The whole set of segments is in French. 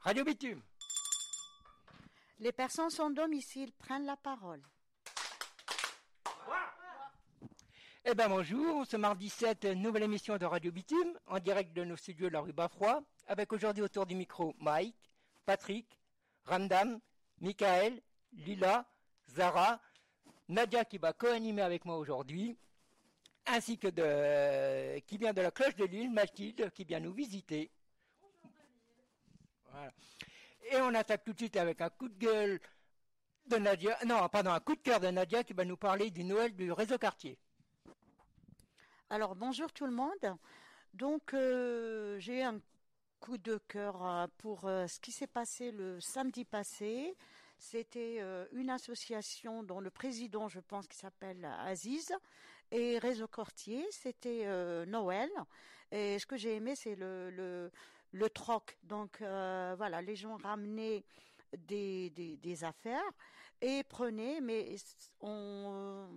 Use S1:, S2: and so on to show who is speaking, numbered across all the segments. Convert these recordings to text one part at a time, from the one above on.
S1: Radio Bitume.
S2: Les personnes sans domicile prennent la parole.
S1: Eh ben bonjour, ce mardi 7, nouvelle émission de Radio Bitume, en direct de nos studios de la rue Bafroy, avec aujourd'hui autour du micro Mike, Patrick, Ramdam, Michael, Lila, Zara, Nadia qui va co-animer avec moi aujourd'hui, ainsi que de, qui vient de la cloche de l'île, Mathilde, qui vient nous visiter. Et on attaque tout de suite avec un coup de gueule de Nadia, non, pardon, un coup de cœur de Nadia qui va nous parler du Noël du réseau quartier.
S2: Alors bonjour tout le monde. Donc euh, j'ai un coup de cœur euh, pour euh, ce qui s'est passé le samedi passé. C'était une association dont le président, je pense, qui s'appelle Aziz, et Réseau Cortier. C'était Noël. Et ce que j'ai aimé, c'est le, le troc. Donc voilà, les gens ramenaient des, affaires et prenaient, mais on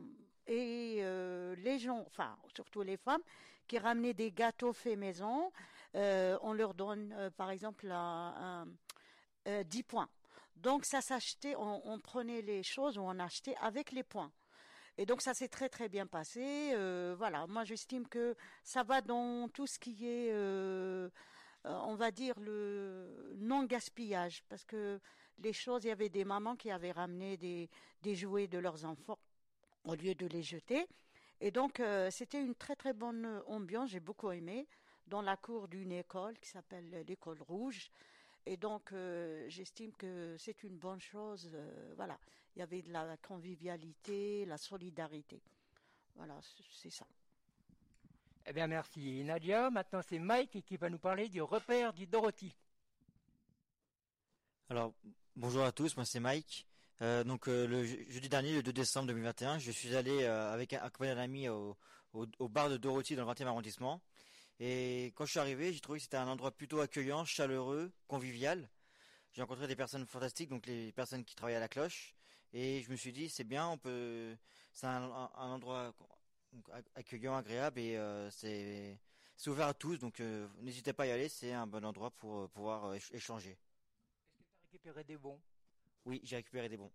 S2: et euh, les gens, enfin surtout les femmes, qui ramenaient des gâteaux faits maison, euh, on leur donne euh, par exemple un, 10 points. Donc ça s'achetait, on, prenait les choses ou on achetait avec les points. Et donc ça s'est très très bien passé. voilà, moi j'estime que ça va dans tout ce qui est on va dire le non gaspillage parce que les choses il y avait des mamans qui avaient ramené des, jouets de leurs enfants au lieu de les jeter. Et donc, euh, c'était une très très bonne ambiance, j'ai beaucoup aimé, dans la cour d'une école qui s'appelle l'école rouge. Et donc, euh, j'estime que c'est une bonne chose. Euh, voilà, il y avait de la convivialité, la solidarité. Voilà, c'est ça.
S1: Eh bien, merci Nadia. Maintenant, c'est Mike qui va nous parler du repère du Dorothy.
S3: Alors, bonjour à tous, moi c'est Mike. Euh, donc euh, le jeudi dernier, le 2 décembre 2021, je suis allé euh, avec un, ami au, bar de Dorothy dans le 20e arrondissement. Et quand je suis arrivé, j'ai trouvé que c'était un endroit plutôt accueillant, chaleureux, convivial. J'ai rencontré des personnes fantastiques, donc les personnes qui travaillent à la cloche. Et je me suis dit, c'est bien, on peut, c'est un, endroit accueillant, agréable et c'est c'est ouvert à tous. Donc n'hésitez pas à y aller, c'est un bon endroit pour pouvoir échanger.
S1: Est-ce que tu as récupéré des bons?
S3: Oui, j'ai récupéré des bons.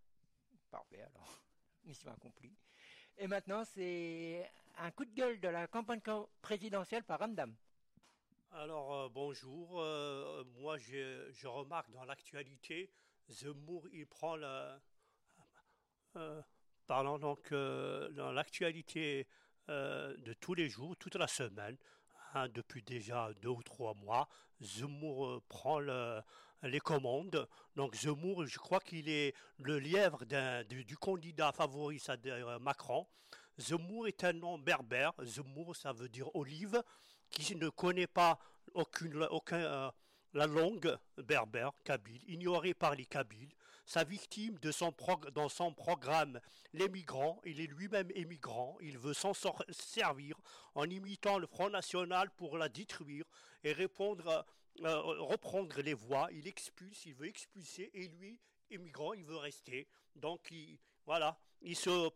S1: Parfait alors. Mission accomplie. Et maintenant, c'est un coup de gueule de la campagne présidentielle par Ramdam.
S4: Alors, euh, bonjour. Euh, moi, je, remarque dans l'actualité, Zemmour, il prend le. Euh, parlant donc dans l'actualité de tous les jours, toute la semaine, Hein, depuis déjà deux ou trois mois. Zemmour euh, prend les commandes. Donc Zemmour, je crois qu'il est le lièvre du, candidat favori, c'est-à-dire Macron. Zemmour est un nom berbère. Zemmour, ça veut dire olive, qui ne connaît pas euh, la langue berbère, kabyle, ignorée par les kabyles, sa victime dans son programme Les migrants, il est lui-même émigrant, il veut s'en servir en imitant le Front National pour la détruire et répondre, euh, reprendre les voix, il expulse, il veut expulser et lui, émigrant, il veut rester. Donc, il, voilà, il se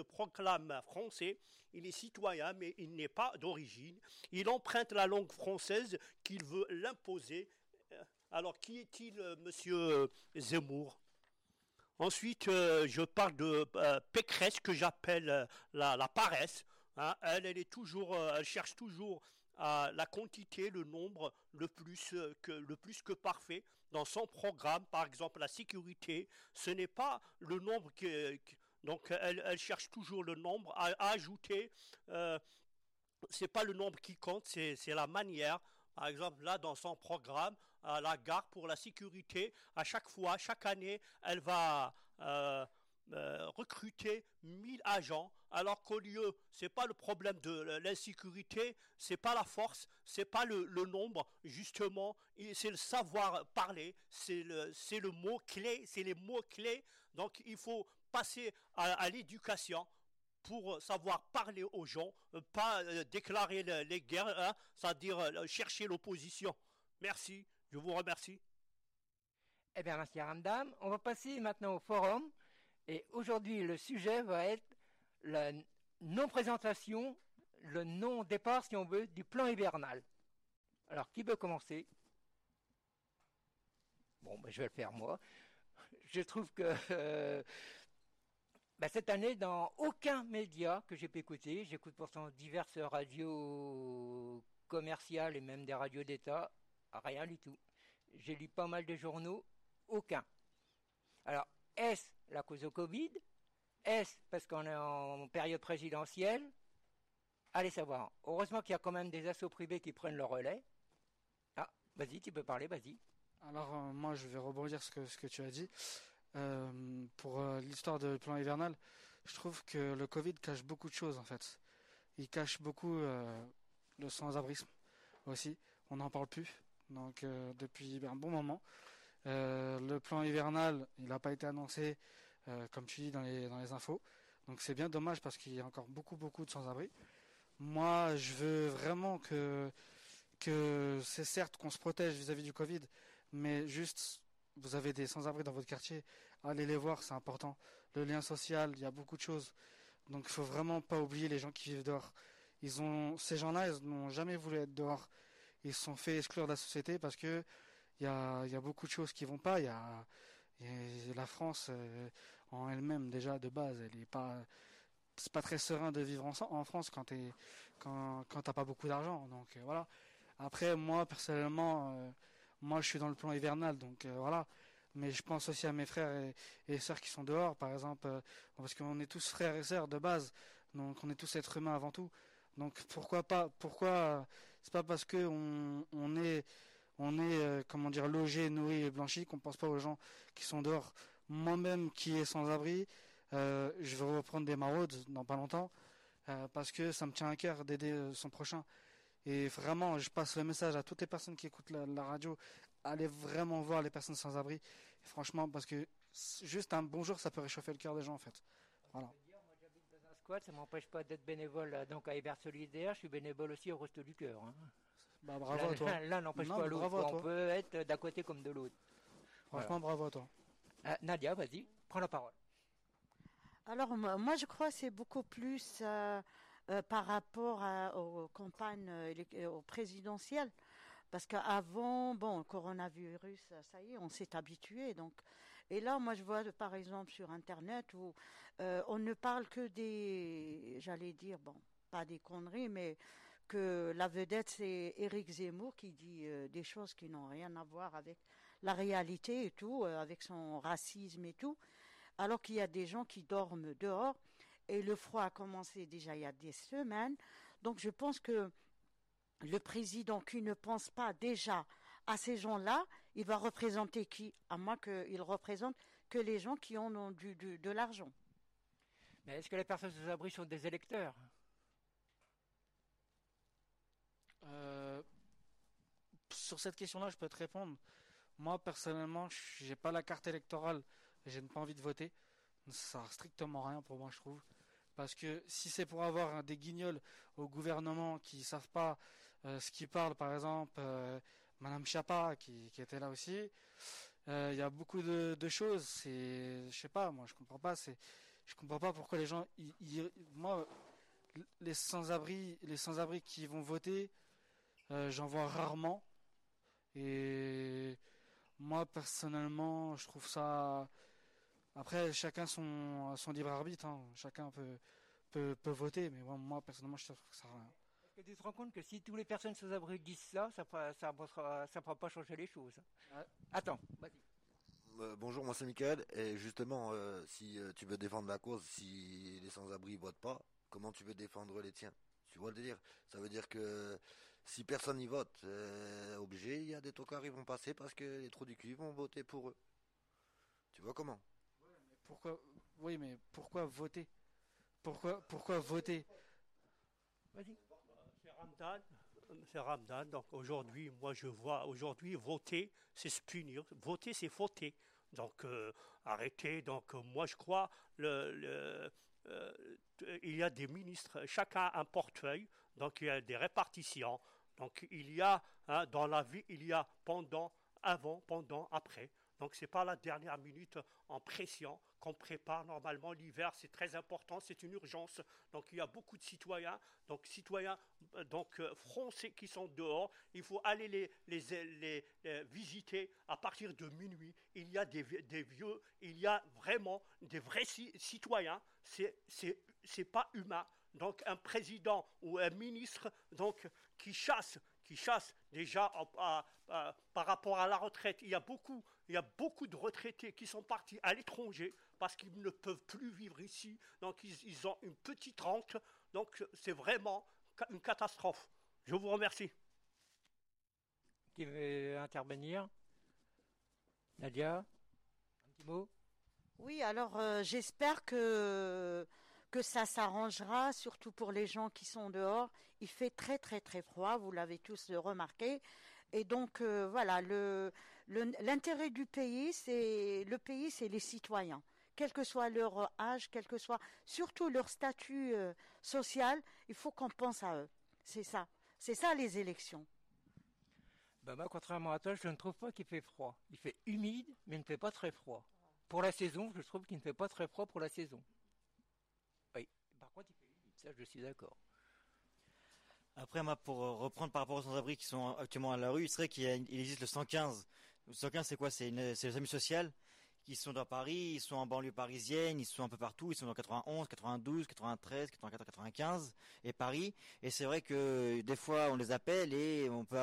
S4: proclame français, il est citoyen, mais il n'est pas d'origine. Il emprunte la langue française qu'il veut l'imposer. Euh, alors, qui est-il, euh, monsieur euh, Zemmour? Ensuite, je parle de Pécresse, que j'appelle la, paresse. Hein. elle, elle est toujours, elle cherche toujours la quantité, le nombre le plus, que, le plus que parfait dans son programme. Par exemple, la sécurité, ce n'est pas le nombre que donc elle, cherche toujours le nombre à, ajouter. Euh, c'est pas le nombre qui compte, c'est la manière. Par exemple, là, dans son programme, à la gare pour la sécurité, à chaque fois, chaque année, elle va euh, euh, recruter 1000 agents, alors qu'au lieu, c'est pas le problème de l'insécurité, c'est pas la force, c'est pas le, nombre, justement, c'est le savoir parler, c'est le, le mot clé, c'est les mots clés. Donc, il faut passer à, l'éducation pour savoir parler aux gens, euh, pas euh, déclarer les guerres, hein, c'est-à-dire chercher l'opposition. Merci, je vous remercie.
S1: Eh bien, merci Ramdam. On va passer maintenant au forum. Et aujourd'hui, le sujet va être la non-présentation, le non-départ, si on veut, du plan hivernal. Alors, qui veut commencer? Bon, ben, je vais le faire moi. Je trouve que euh, ben, cette année, dans aucun média que j'ai pu écouter, j'écoute pourtant diverses radios commerciales et même des radios d'État, rien du tout. J'ai lu pas mal de journaux, aucun. Alors, est-ce la cause au Covid? Est-ce parce qu'on est en période présidentielle? Allez savoir. Heureusement qu'il y a quand même des assauts privés qui prennent le relais. Ah, vas-y, tu peux parler, vas-y.
S5: Alors euh, moi je vais rebondir ce que ce que tu as dit. Euh, pour euh, l'histoire du plan hivernal, je trouve que le Covid cache beaucoup de choses en fait. Il cache beaucoup le sans-abrisme aussi. On n'en parle plus. Donc depuis un bon moment. le plan hivernal, il n'a pas été annoncé, comme tu dis, dans les, dans les infos. Donc c'est bien dommage parce qu'il y a encore beaucoup, beaucoup de sans-abri. Moi, je veux vraiment que, que c'est certes qu'on se protège vis-à-vis du Covid, mais juste, vous avez des sans-abri dans votre quartier, allez les voir, c'est important. Le lien social, il y a beaucoup de choses. Donc il faut vraiment pas oublier les gens qui vivent dehors. Ils ont, ces gens-là, ils n'ont jamais voulu être dehors. Ils se sont fait exclure de la société parce que il y a, y a beaucoup de choses qui vont pas. Il y a, la France euh, en elle-même déjà de base, elle est pas c'est pas très serein de vivre en, en France quand tu quand quand t'as pas beaucoup d'argent. Donc euh, voilà. Après moi personnellement, euh, moi je suis dans le plan hivernal, donc voilà. Mais je pense aussi à mes frères et, sœurs qui sont dehors, par exemple, parce qu'on est tous frères et sœurs de base, donc on est tous êtres humains avant tout. Donc pourquoi pas Pourquoi c'est pas parce que on, on est on est comment dire logé, nourri et blanchi qu'on pense pas aux gens qui sont dehors. Moi-même qui est sans abri, euh, je vais reprendre des maraudes dans pas longtemps euh, parce que ça me tient à cœur d'aider euh, son prochain. Et vraiment, je passe le message à toutes les personnes qui écoutent la, radio. Allez vraiment voir les personnes sans abri. franchement, parce que juste un bonjour, ça peut réchauffer le cœur des gens en fait. Voilà.
S1: Squat, ça m'empêche pas d'être bénévole donc à Hébert Solidaire. Je suis bénévole aussi au Resto du Cœur. Hein.
S5: Bah, bravo à toi.
S1: L'un n'empêche pas l'autre. On peut être d'un côté comme de l'autre.
S5: Franchement, bravo à toi.
S1: Nadia, vas-y, prends la parole.
S2: Alors moi je crois que c'est beaucoup plus euh, euh, par rapport aux campagnes euh, aux présidentielles. Parce qu'avant, bon, le coronavirus, ça y est, on s'est habitué. Donc, et là, moi, je vois, par exemple, sur Internet où on ne parle que des, j'allais dire, bon, pas des conneries, mais que la vedette, c'est Éric Zemmour qui dit des choses qui n'ont rien à voir avec la réalité et tout, avec son racisme et tout alors qu'il y a des gens qui dorment dehors et le froid a commencé déjà il y a des semaines. Donc je pense que le président qui ne pense pas déjà à ces gens-là, il va représenter qui? À moins qu'il représente que les gens qui ont du, de l'argent.
S1: Mais est-ce que les personnes sous abri sont des électeurs?
S5: Euh, Sur cette question-là, je peux te répondre. Moi, personnellement, je n'ai pas la carte électorale je n'ai pas envie de voter. Ça sert strictement rien pour moi, je trouve. Parce que si c'est pour avoir des guignols au gouvernement qui ne savent pas euh, ce qu'ils parlent, par exemple, euh, Madame Chapa qui, était là aussi, euh, il y a beaucoup de, choses. C'est, je sais pas, moi je comprends pas. Comprends pas pourquoi les gens, moi, les sans-abri, les sans-abri qui vont voter, j'en vois rarement. Et moi personnellement, je trouve ça après, chacun son, son libre arbitre, hein. chacun peut, voter, mais moi, personnellement, je trouve que ça
S1: que tu te rends compte que si toutes les personnes sous abri disent ça, ça ne ça, ça, ça pas changer les choses Attends, vas-y.
S6: Euh, bonjour, moi c'est Michael. Et justement, euh, si euh, tu veux défendre la cause, si les sans-abri votent pas, comment tu veux défendre les tiens? Tu vois le délire? Ça veut dire que si personne n'y vote, obligé, il y a des tocards qui vont passer parce que les trous du cul vont voter pour eux. Tu vois comment?
S5: Pourquoi Oui, mais pourquoi voter? Pourquoi pourquoi voter?
S4: Vas-y. C'est Ramdan. C'est. Donc aujourd'hui, moi je vois aujourd'hui voter, c'est se punir. Voter, c'est fauter. Donc euh, arrêtez. Donc euh, moi je crois le, euh, il y a des ministres, chacun un portefeuille, donc il y a des répartitions. Donc il y a hein, dans la vie, il y a pendant, avant, pendant, après. Donc ce n'est pas la dernière minute en pression qu'on prépare normalement l'hiver, c'est très important, c'est une urgence. Donc il y a beaucoup de citoyens, donc citoyens donc français qui sont dehors. Il faut aller les, les, les, visiter à partir de minuit. Il y a des, vieux, il y a vraiment des vrais citoyens. C'est c'est pas humain. Donc un président ou un ministre donc qui chasse qui chasse déjà par rapport à la retraite. Il y a beaucoup, il y a beaucoup de retraités qui sont partis à l'étranger parce qu'ils ne peuvent plus vivre ici. Donc ils, ont une petite rente. Donc c'est vraiment une catastrophe. Je vous remercie.
S1: Qui veut intervenir? Nadia, un petit mot?
S2: Oui, alors euh, j'espère que que ça s'arrangera, surtout pour les gens qui sont dehors. Il fait très très très froid, vous l'avez tous remarqué. Et donc euh, voilà, le, l'intérêt du pays, c'est le pays, c'est les citoyens, quel que soit leur âge, quel que soit surtout leur statut euh, social, il faut qu'on pense à eux. C'est ça, c'est ça les élections.
S1: Ben moi, contrairement à toi, je ne trouve pas qu'il fait froid. Il fait humide, mais il ne fait pas très froid. Pour la saison, je trouve qu'il ne fait pas très froid pour la saison ça je suis d'accord.
S3: Après, moi, pour euh, reprendre par rapport aux sans-abri qui sont actuellement à la rue, il serait qu'il existe le 115. Le 115, c'est quoi? C'est le SAMU social qui sont dans Paris, ils sont en banlieue parisienne, ils sont un peu partout, ils sont dans 91, 92, 93, 94, 95 et Paris. Et c'est vrai que des fois on les appelle et on peut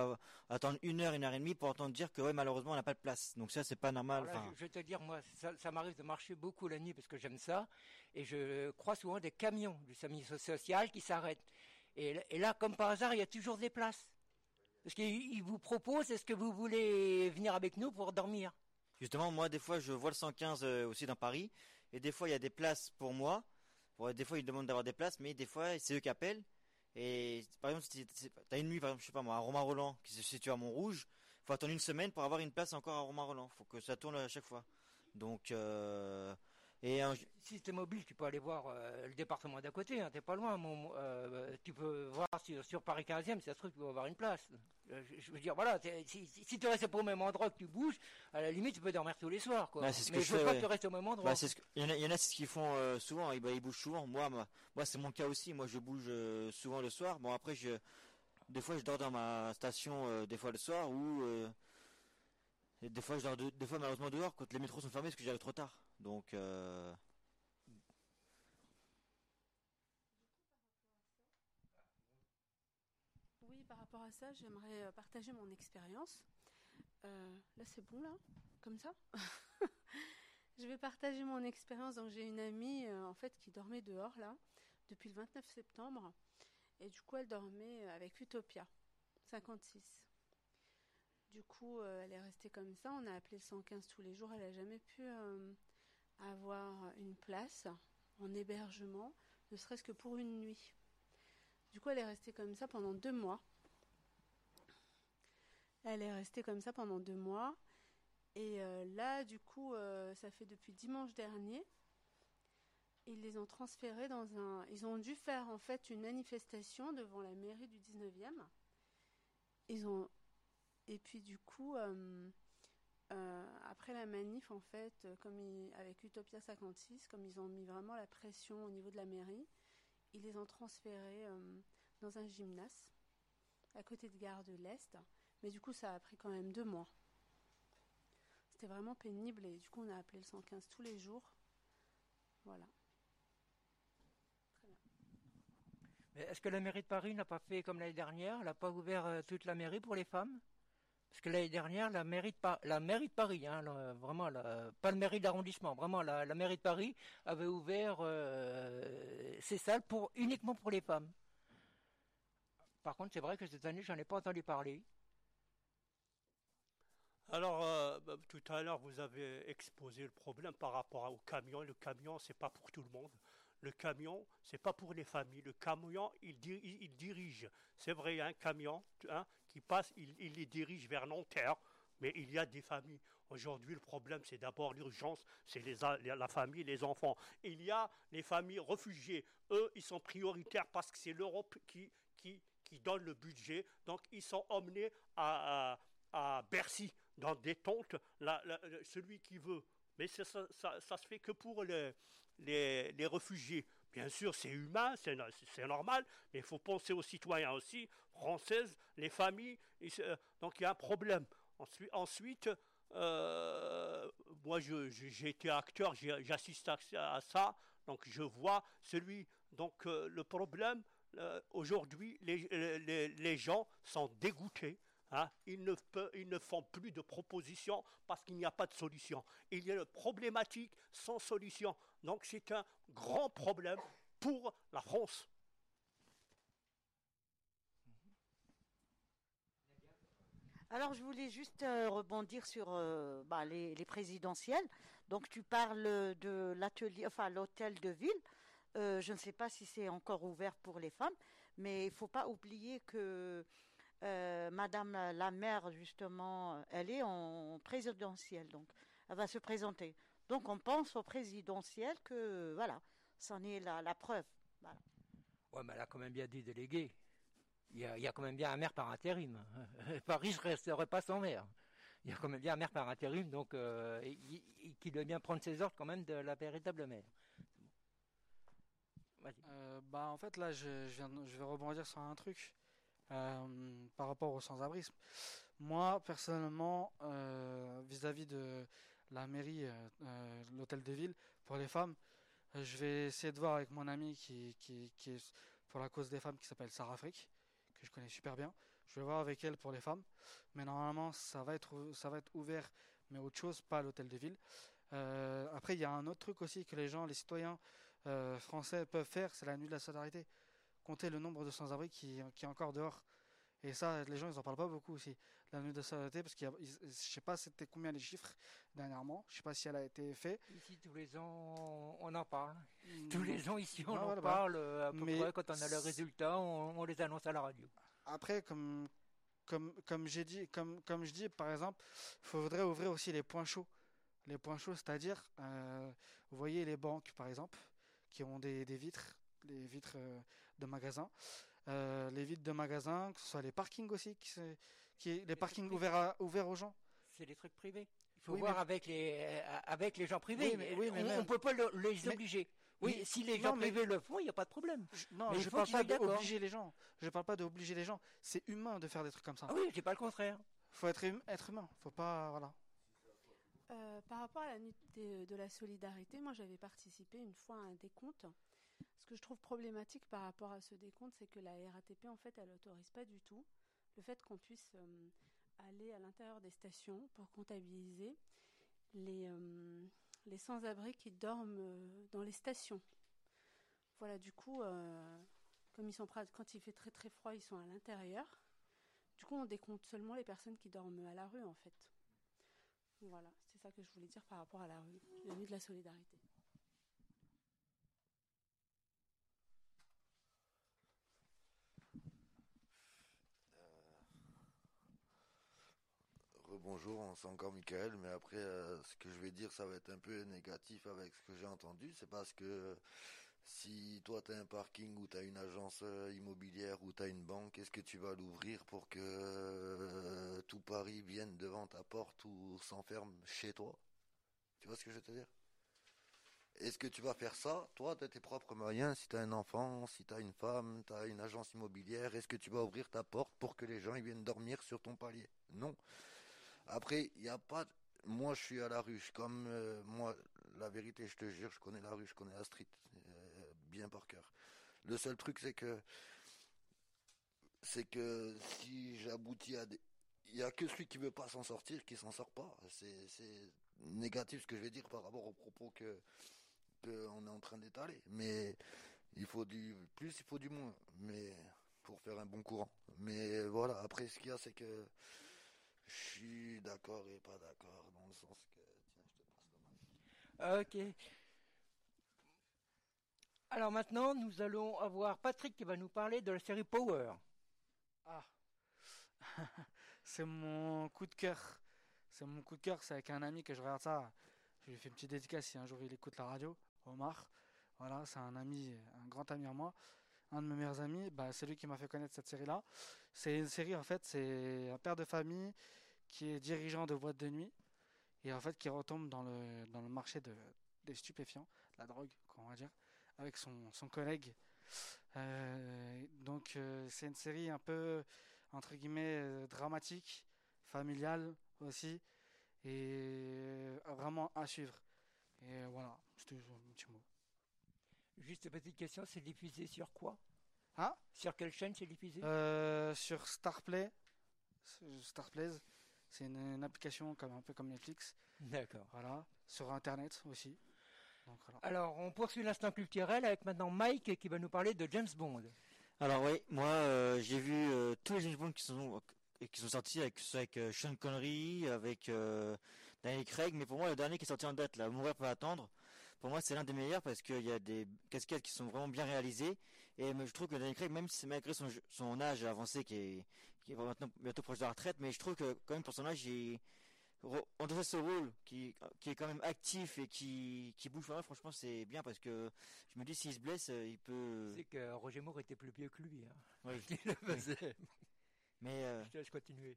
S3: attendre une heure, une heure et demie pour entendre dire que ouais, malheureusement on n'a pas de place. Donc ça c'est pas normal.
S1: je, vais te dire moi, ça, m'arrive de marcher beaucoup la nuit parce que j'aime ça et je crois souvent des camions du service social qui s'arrêtent. Et, et là, comme par hasard, il y a toujours des places. Parce qu'ils vous proposent, est-ce que vous voulez venir avec nous pour dormir?
S3: Justement, moi, des fois, je vois le 115 euh, aussi dans Paris, et des fois, il y a des places pour moi. des fois, ils demandent d'avoir des places, mais des fois, c'est eux qui appellent. Et par exemple, si tu as une nuit, par exemple, je sais pas moi, à Romain Roland, qui se situe à Montrouge, faut attendre une semaine pour avoir une place encore à Romain Roland. Faut que ça tourne à chaque fois. Donc, euh,
S1: et si tu es mobile, tu peux aller voir euh, le département d'à côté, hein, t'es pas loin. Euh, tu peux voir sur, Paris 15e, si ça se trouve, tu peux avoir une place. Euh, je, veux dire, voilà, si, tu restes pas au même endroit que tu bouges, à la limite, tu peux dormir tous les soirs. Quoi. Bah, ce Mais je, veux pas que tu restes au même endroit.
S3: Bah, il, y en a, ce qu'ils font souvent, ils, bah, ils, bougent souvent. Moi, moi, c'est mon cas aussi. Moi, je bouge souvent le soir. Bon, après, je, des fois, je dors dans ma station, des fois le soir, ou des fois, je dors des fois malheureusement dehors quand les métros sont fermés parce que j'arrive trop tard. Donc. Euh...
S7: Oui, par rapport à ça, j'aimerais euh, partager mon expérience. Euh, là, c'est bon, là Comme ça? Je vais partager mon expérience. Donc, j'ai une amie, en fait, qui dormait dehors, là, depuis le 29 septembre. Et du coup, elle dormait avec Utopia, 56. Du coup, elle est restée comme ça. On a appelé le 115 tous les jours. Elle n'a jamais pu avoir une place en hébergement, ne serait-ce que pour une nuit. Du coup, elle est restée comme ça pendant deux mois. Elle est restée comme ça pendant deux mois. Et euh, là, du coup, euh, ça fait depuis dimanche dernier. Ils les ont transférés dans un. Ils ont dû faire en fait une manifestation devant la mairie du 19e. Ils ont. Et puis du coup, euh, euh, après la manif, en fait, euh, comme avec Utopia 56, comme ils ont mis vraiment la pression au niveau de la mairie, ils les ont transférés euh, dans un gymnase à côté de Gare de l'Est. Mais du coup, ça a pris quand même deux mois. C'était vraiment pénible et du coup, on a appelé le 115 tous les jours. Voilà.
S1: Est-ce que la mairie de Paris n'a pas fait comme l'année dernière Elle n'a pas ouvert toute la mairie pour les femmes? Parce que l'année dernière, la mairie de, la Paris, hein, vraiment, pas le mairie d'arrondissement, vraiment la, mairie de Paris avait ouvert euh, ses salles pour, uniquement pour les femmes. Par contre, c'est vrai que cette année, j'en ai pas entendu parler.
S4: Alors, euh, bah, tout à l'heure, vous avez exposé le problème par rapport au camion. Le camion, c'est pas pour tout le monde. Le camion, c'est pas pour les familles. Le camion, il, il dirige. C'est vrai, un camion hein, qui passe, il, les dirige vers Nanterre. Mais il y a des familles. Aujourd'hui, le problème, c'est d'abord l'urgence, c'est la famille, les enfants. Il y a les familles réfugiées. Eux, ils sont prioritaires parce que c'est l'Europe qui, donne le budget. Donc, ils sont emmenés à, Bercy, dans des tentes, celui qui veut. Mais ça, ça, se fait que pour les réfugiés. Bien sûr, c'est humain, c'est normal, mais il faut penser aux citoyens aussi, françaises, les familles. donc il y a un problème. Ensuite, euh, moi j'ai été acteur, j'assiste à, ça, donc je vois celui. Donc euh, le problème, euh, aujourd'hui, les, gens sont dégoûtés. Hein? ils, ne ils ne font plus de propositions parce qu'il n'y a pas de solution. Il y a une problématique sans solution. Donc c'est un grand problème pour la France.
S2: Alors, je voulais juste euh, rebondir sur euh, bah, les, présidentielles. Donc, tu parles de l'atelier, enfin l'hôtel de ville. Euh, je ne sais pas si c'est encore ouvert pour les femmes, mais il ne faut pas oublier que Madame la maire, justement, elle est en présidentielle, donc elle va se présenter. Donc, on pense au présidentiel que, voilà, c'en est la, la preuve. Voilà.
S1: Ouais, mais elle a quand même bien des délégués il y, a, quand même bien un maire par intérim. Paris ne resterait pas sans maire. Il y a quand même bien un maire par intérim, donc euh, qui doit bien prendre ses ordres quand même de la véritable maire.
S5: Euh, bah en fait là je, viens, je vais rebondir sur un truc euh, par rapport au sans-abrisme. Moi personnellement vis-à-vis de la mairie, l'hôtel de ville pour les femmes, je vais essayer de voir avec mon ami qui, qui, qui est pour la cause des femmes qui s'appelle Sarah Frick que je connais super bien. Je vais voir avec elle pour les femmes. Mais normalement, ça va être, ça va être ouvert, mais autre chose, pas l'hôtel de ville. Euh, après, il y a un autre truc aussi que les gens, les citoyens euh, français peuvent faire, c'est la nuit de la solidarité. Compter le nombre de sans-abri qui, qui est encore dehors. Et ça, les gens, ils en parlent pas beaucoup aussi. La nuit de solidarité, parce qu'il je sais pas c'était combien les chiffres dernièrement. Je sais pas si elle a été faite.
S1: Ici, tous les ans, on en parle. Mm. Tous les ans, ici, on en parle. Euh, à peu Mais près, quand on a le résultat, on, les annonce à la radio.
S5: Après, comme, comme, comme j'ai dit, comme, comme je dis, par exemple, il faudrait ouvrir aussi les points chauds. Les points chauds, c'est-à-dire, euh, vous voyez les banques, par exemple, qui ont des, des vitres, les vitres euh, de magasins. Euh, les vides de magasins, que ce soit les parkings aussi, qui, qui les, parkings ouverts, ouverts aux gens.
S1: C'est des trucs privés. Il faut voir avec les euh, avec les gens privés. Oui, mais, on ne peut pas les obliger. Oui, si les gens privés le font, il n'y a pas de problème.
S5: non, je ne parle pas d'obliger les gens. Je parle pas d'obliger les gens. C'est humain de faire des trucs comme ça.
S1: Ah oui, je dis pas le contraire.
S5: Faut être, hum, être humain. Faut pas, voilà.
S7: Euh, par rapport à la nuit de, de la solidarité, moi j'avais participé une fois à un décompte que je trouve problématique par rapport à ce décompte, c'est que la RATP, en fait, elle n'autorise pas du tout le fait qu'on puisse euh, aller à l'intérieur des stations pour comptabiliser les, euh, sans-abri qui dorment euh, dans les stations. Voilà, du coup, comme ils sont quand il fait très très froid, ils sont à l'intérieur. Du coup, on décompte seulement les personnes qui dorment à la rue, en fait. Voilà, c'est ça que je voulais dire par rapport à la rue, la nuit de la solidarité.
S6: Bonjour, c'est encore Michael, mais après euh, ce que je vais dire ça va être un peu négatif avec ce que j'ai entendu, c'est parce que si toi tu as un parking ou tu as une agence euh, immobilière ou tu une banque, est-ce que tu vas l'ouvrir pour que euh, tout Paris vienne devant ta porte ou s'enferme chez toi? Tu vois ce que je veux te dire? Est-ce que tu vas faire ça, toi, de tes propres moyens, si tu as un enfant, si tu as une femme, tu as une agence immobilière, est-ce que tu vas ouvrir ta porte pour que les gens viennent dormir sur ton palier? Non. Après, il n'y a pas. Moi, je suis à la ruche. Comme euh, moi, la vérité, je te jure, je connais la rue, je connais la street euh, bien par cœur. Le seul truc, c'est que c'est que si j'aboutis à des, il y a que celui qui veut pas s'en sortir qui s'en sort pas. C'est négatif ce que je vais dire par rapport aux propos que qu'on est en train d'étaler. Mais il faut du plus, il faut du moins. Mais pour faire un bon courant. Mais voilà. Après, ce qu'il y a, c'est que je suis d'accord et pas d'accord, dans le sens que. Tiens, je te passe
S1: Ok. Alors maintenant, nous allons avoir Patrick qui va nous parler de la série Power.
S5: Ah. c'est mon coup de cœur. C'est mon coup de cœur, c'est avec un ami que je regarde ça. Je lui fais une petite dédicace si un jour il écoute la radio, Omar. Voilà, c'est un ami, un grand ami à moi. Un de mes meilleurs amis, bah, c'est lui qui m'a fait connaître cette série-là. C'est une série, en fait, c'est un père de famille qui est dirigeant de boîte de nuit et en fait qui retombe dans le, dans le marché de, des stupéfiants, la drogue, on va dire, avec son, son collègue. Euh, donc c'est une série un peu entre guillemets dramatique, familiale aussi, et vraiment à suivre. Et voilà, c'était un petit mot.
S1: Juste une petite question, c'est diffusé sur quoi?
S5: Hein?
S1: Sur quelle chaîne c'est diffusé?
S5: Euh, Sur Starplay. Starplay, c'est une, application comme un peu comme Netflix.
S1: D'accord.
S5: Voilà, sur Internet aussi.
S1: Alors, on poursuit l'instant culturel avec maintenant Mike qui va nous parler de James Bond.
S3: Alors oui, moi euh, j'ai vu euh, tous les James Bond qui sont qui sont sortis avec avec Sean Connery, avec Daniel Craig, mais pour moi le dernier qui est sorti en date, là, Mourir peut attendre, pour moi c'est l'un des meilleurs parce qu'il y a des cascades qui sont vraiment bien réalisées et je trouve que Daniel Craig, même si malgré son, son âge avancé qui est, qui est maintenant bientôt proche de la retraite, mais je trouve que quand même pour son âge il on devrait ce rôle qui, qui est quand même actif et qui, qui bouge pas franchement c'est bien parce que je me dis s'il se blesse il peut
S1: c'est que Roger Moore était plus vieux que lui hein.
S3: oui.
S1: mais euh... je te laisse continuer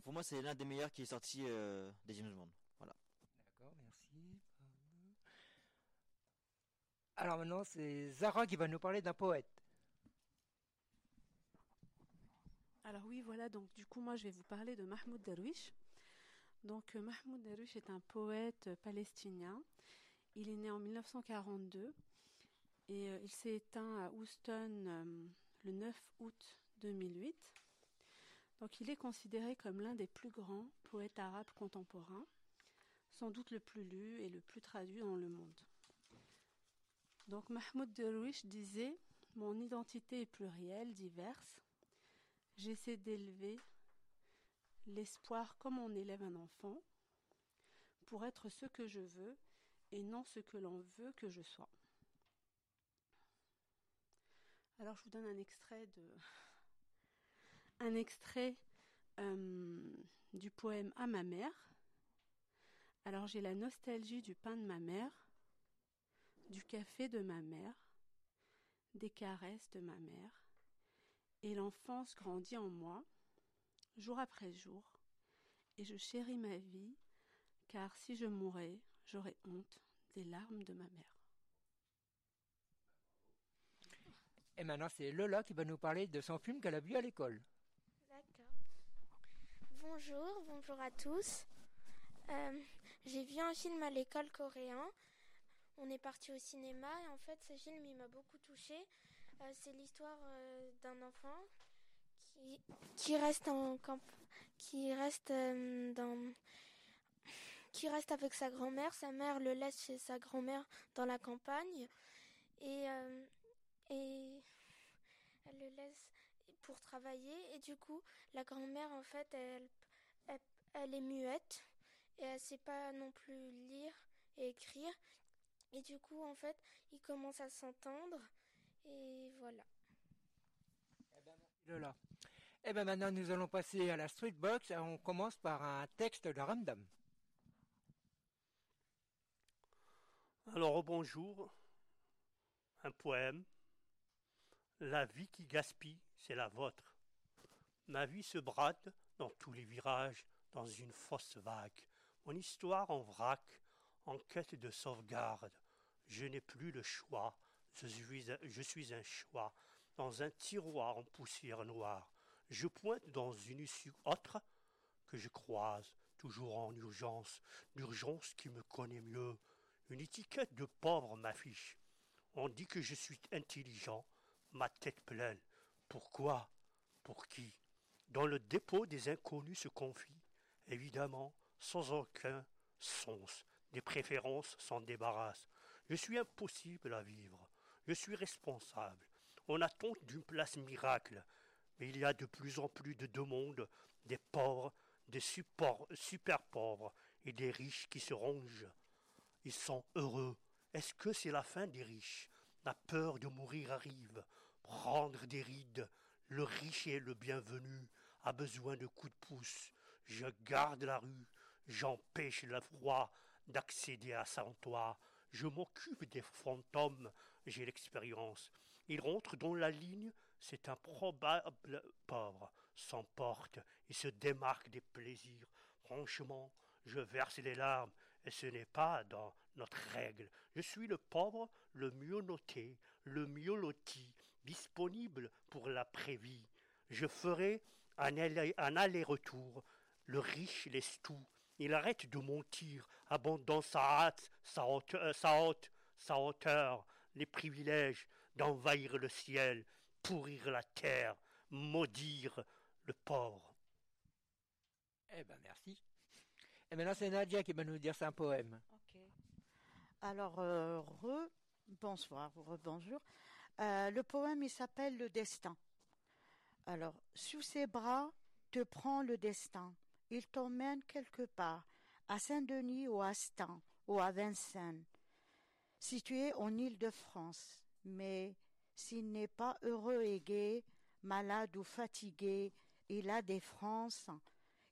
S3: pour moi, c'est l'un des meilleurs qui est sorti euh, des James Bond. Voilà.
S1: D'accord, merci. Alors maintenant, c'est Zara qui va nous parler d'un poète.
S7: Alors oui, voilà, donc du coup, moi, je vais vous parler de Mahmoud Darwish. Donc euh, Mahmoud Darwish est un poète palestinien. Il est né en 1942 et euh, il s'est éteint à Houston le 9 août 2008. Donc il est considéré comme l'un des plus grands poètes arabes contemporains, sans doute le plus lu et le plus traduit dans le monde. Donc Mahmoud Derwish disait Mon identité est plurielle, diverse. J'essaie d'élever l'espoir comme on élève un enfant, pour être ce que je veux et non ce que l'on veut que je sois. Alors je vous donne un extrait euh, du poème À ma mère. Alors j'ai la nostalgie du pain de ma mère, du café de ma mère, des caresses de ma mère, et l'enfance grandit en moi, jour après jour, et je chéris ma vie, car si je mourais, j'aurais honte des larmes de ma mère.
S1: Et maintenant, c'est Lola qui va nous parler de son film qu'elle a vu à l'école.
S8: Bonjour, bonjour à tous. Euh, j'ai vu un film à l'école coréen. On est parti au cinéma et en fait ce film il m'a beaucoup touché. Euh, c'est l'histoire euh, d'un enfant qui, reste en camp, qui reste dans qui reste avec sa grand-mère. Sa mère le laisse chez sa grand-mère dans la campagne et elle le laisse pour travailler et du coup la grand-mère en fait elle, est muette et elle sait pas non plus lire et écrire et du coup en fait il commence à s'entendre et voilà.
S1: Eh ben, Lola. Eh ben maintenant nous allons passer à la street box et on commence par un texte de Ramdam.
S4: Alors bonjour, un poème la vie qui gaspille, c'est la vôtre. Ma vie se brade dans tous les virages, dans une fosse vague. Mon histoire en vrac, en quête de sauvegarde. Je n'ai plus le choix, je suis, un, choix, dans un tiroir en poussière noire. Je pointe dans une issue autre que je croise, toujours en urgence, l'urgence qui me connaît mieux. Une étiquette de pauvre m'affiche. On dit que je suis intelligent, ma tête pleine. Pourquoi? Pour qui? Dans le dépôt des inconnus se confie, évidemment, sans aucun sens. Des préférences s'en débarrassent. Je suis impossible à vivre. Je suis responsable. On attend d'une place miracle. Mais il y a de plus en plus de deux mondes, des pauvres, des super, super pauvres et des riches qui se rongent. Ils sont heureux. Est-ce que c'est la fin des riches? La peur de mourir arrive prendre des rides. Le riche et le bienvenu a besoin de coups de pouce. Je garde la rue, j'empêche le froid d'accéder à son toit. Je m'occupe des fantômes, j'ai l'expérience. Il rentre dans la ligne, c'est un probable pauvre, s'emporte et se démarque des plaisirs. Franchement, je verse des larmes. et ce n'est pas dans notre règle. Je suis le pauvre, le mieux noté, le mieux loti, disponible pour l'après-vie. Je ferai un aller-retour. Le riche laisse tout. Il arrête de mentir, abandonne sa hâte, sa hauteur, sa haute, sa hauteur, les privilèges d'envahir le ciel, pourrir la terre, maudire le pauvre.
S1: Eh ben merci. Et maintenant c'est Nadia qui va nous dire un poème.
S2: Ok. Alors, euh, re, bonsoir, re, bonjour. Euh, le poème, il s'appelle Le Destin. Alors, sous ses bras te prend le destin. Il t'emmène quelque part, à Saint-Denis ou à Stan ou à Vincennes, situé en Île-de-France. Mais s'il n'est pas heureux et gai, malade ou fatigué, il a des frances,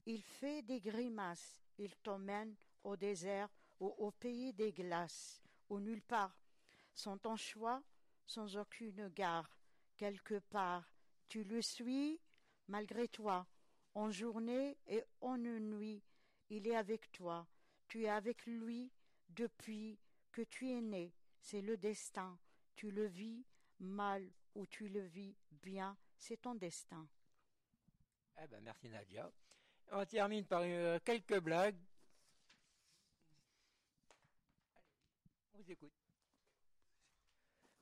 S2: il fait des grimaces, il t'emmène au désert ou au pays des glaces, ou nulle part, sans ton choix, sans aucune gare, quelque part, tu le suis malgré toi, en journée et en nuit, il est avec toi, tu es avec lui depuis que tu es né, c'est le destin, tu le vis mal ou tu le vis bien, c'est ton destin.
S1: Eh ben merci Nadia. On termine par euh, quelques blagues. On vous écoute.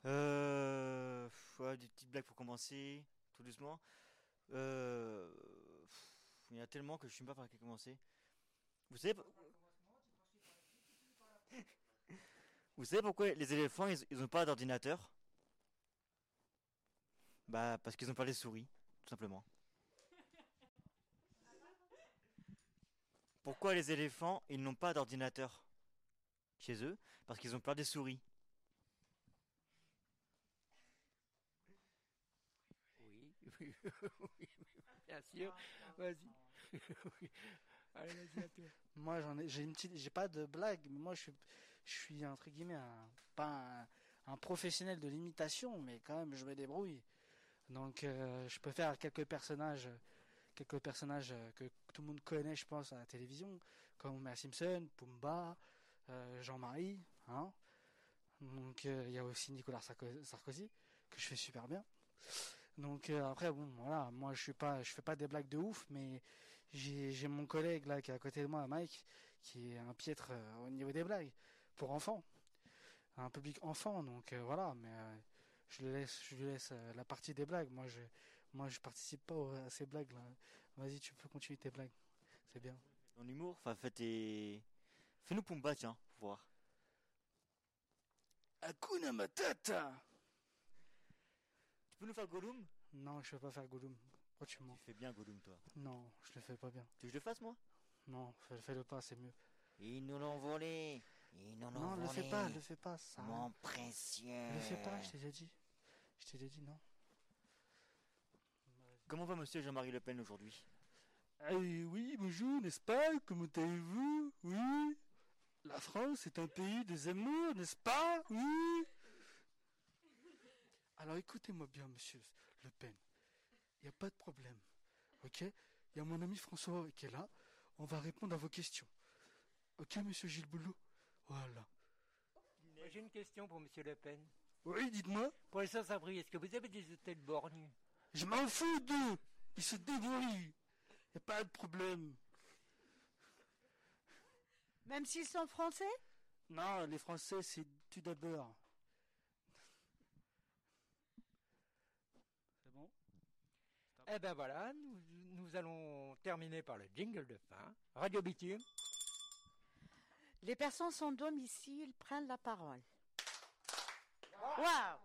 S3: Euh, des petites blagues pour commencer, tout doucement. Tellement que je ne sais pas par quel commencer. Vous savez, vous savez pourquoi les éléphants ils n'ont pas d'ordinateur? Bah parce qu'ils n'ont pas les souris, tout simplement. Pourquoi les éléphants, ils n'ont pas d'ordinateur? Chez eux? Parce qu'ils ont peur des souris.
S1: Oui, bien sûr. Vas-y.
S5: Allez, vas-y à toi. Moi, j'en ai, j'ai une petite, j'ai pas de blague, mais moi, je suis, je suis entre guillemets un, pas un, professionnel de l'imitation, mais quand même, je me débrouille. Donc, euh, je peux faire quelques personnages quelques personnages euh, que tout le monde connaît, je pense, à la télévision, comme Homer Simpson, Pumba, euh, Jean-Marie. Hein. Donc euh, il y a aussi Nicolas Sarkozy que je fais super bien. Donc après bon voilà, moi je suis pas je fais pas des blagues de ouf mais j'ai mon collègue là qui est à côté de moi Mike qui est un piètre au niveau des blagues pour enfants. Un public enfant donc voilà mais je lui laisse je lui laisse la partie des blagues. Moi je moi, je participe pas à ces blagues là. Vas-y, tu peux continuer tes blagues. C'est bien.
S3: En humour, enfin, fais tes... Fais-nous Pumba, tiens, pour voir.
S5: Hakuna Matata
S3: peux nous faire Gollum?
S5: Non, je vais pas faire Gollum. Tu
S3: fais bien Gollum, toi.
S5: Non, je le fais pas bien.
S3: Tu veux que je le fasse, moi?
S5: Non, fais-le pas, c'est mieux.
S3: Ils nous l'ont volé Ils nous l'ont volé
S5: Non, le fais pas, le fais pas, ça.
S3: Mon précieux
S5: Le fais pas, je t'ai déjà dit. Je t'ai déjà dit non.
S3: Comment va monsieur Jean-Marie Le Pen aujourd'hui?
S5: Ah Oui, bonjour, n'est-ce pas? Comment allez-vous? Oui La France est un pays des amours, n'est-ce pas? Oui Alors écoutez-moi bien, monsieur Le Pen. Il n'y a pas de problème. Ok? Il y a mon ami François qui est là. On va répondre à vos questions. Ok, monsieur Gilles Boulot Voilà.
S1: J'ai une question pour monsieur Le Pen.
S5: Oui, dites-moi.
S1: Pour les sans-abri, est-ce que vous avez des hôtels bornus?
S5: Je m'en fous d'eux. Ils se débrouillent. Y a pas de problème.
S2: Même s'ils sont français?
S5: Non, les Français, c'est tout d'abord. C'est bon
S1: Eh ben voilà, nous, allons terminer par le jingle de fin. Radio Bitume.
S2: Les personnes sans domicile prennent la parole. Waouh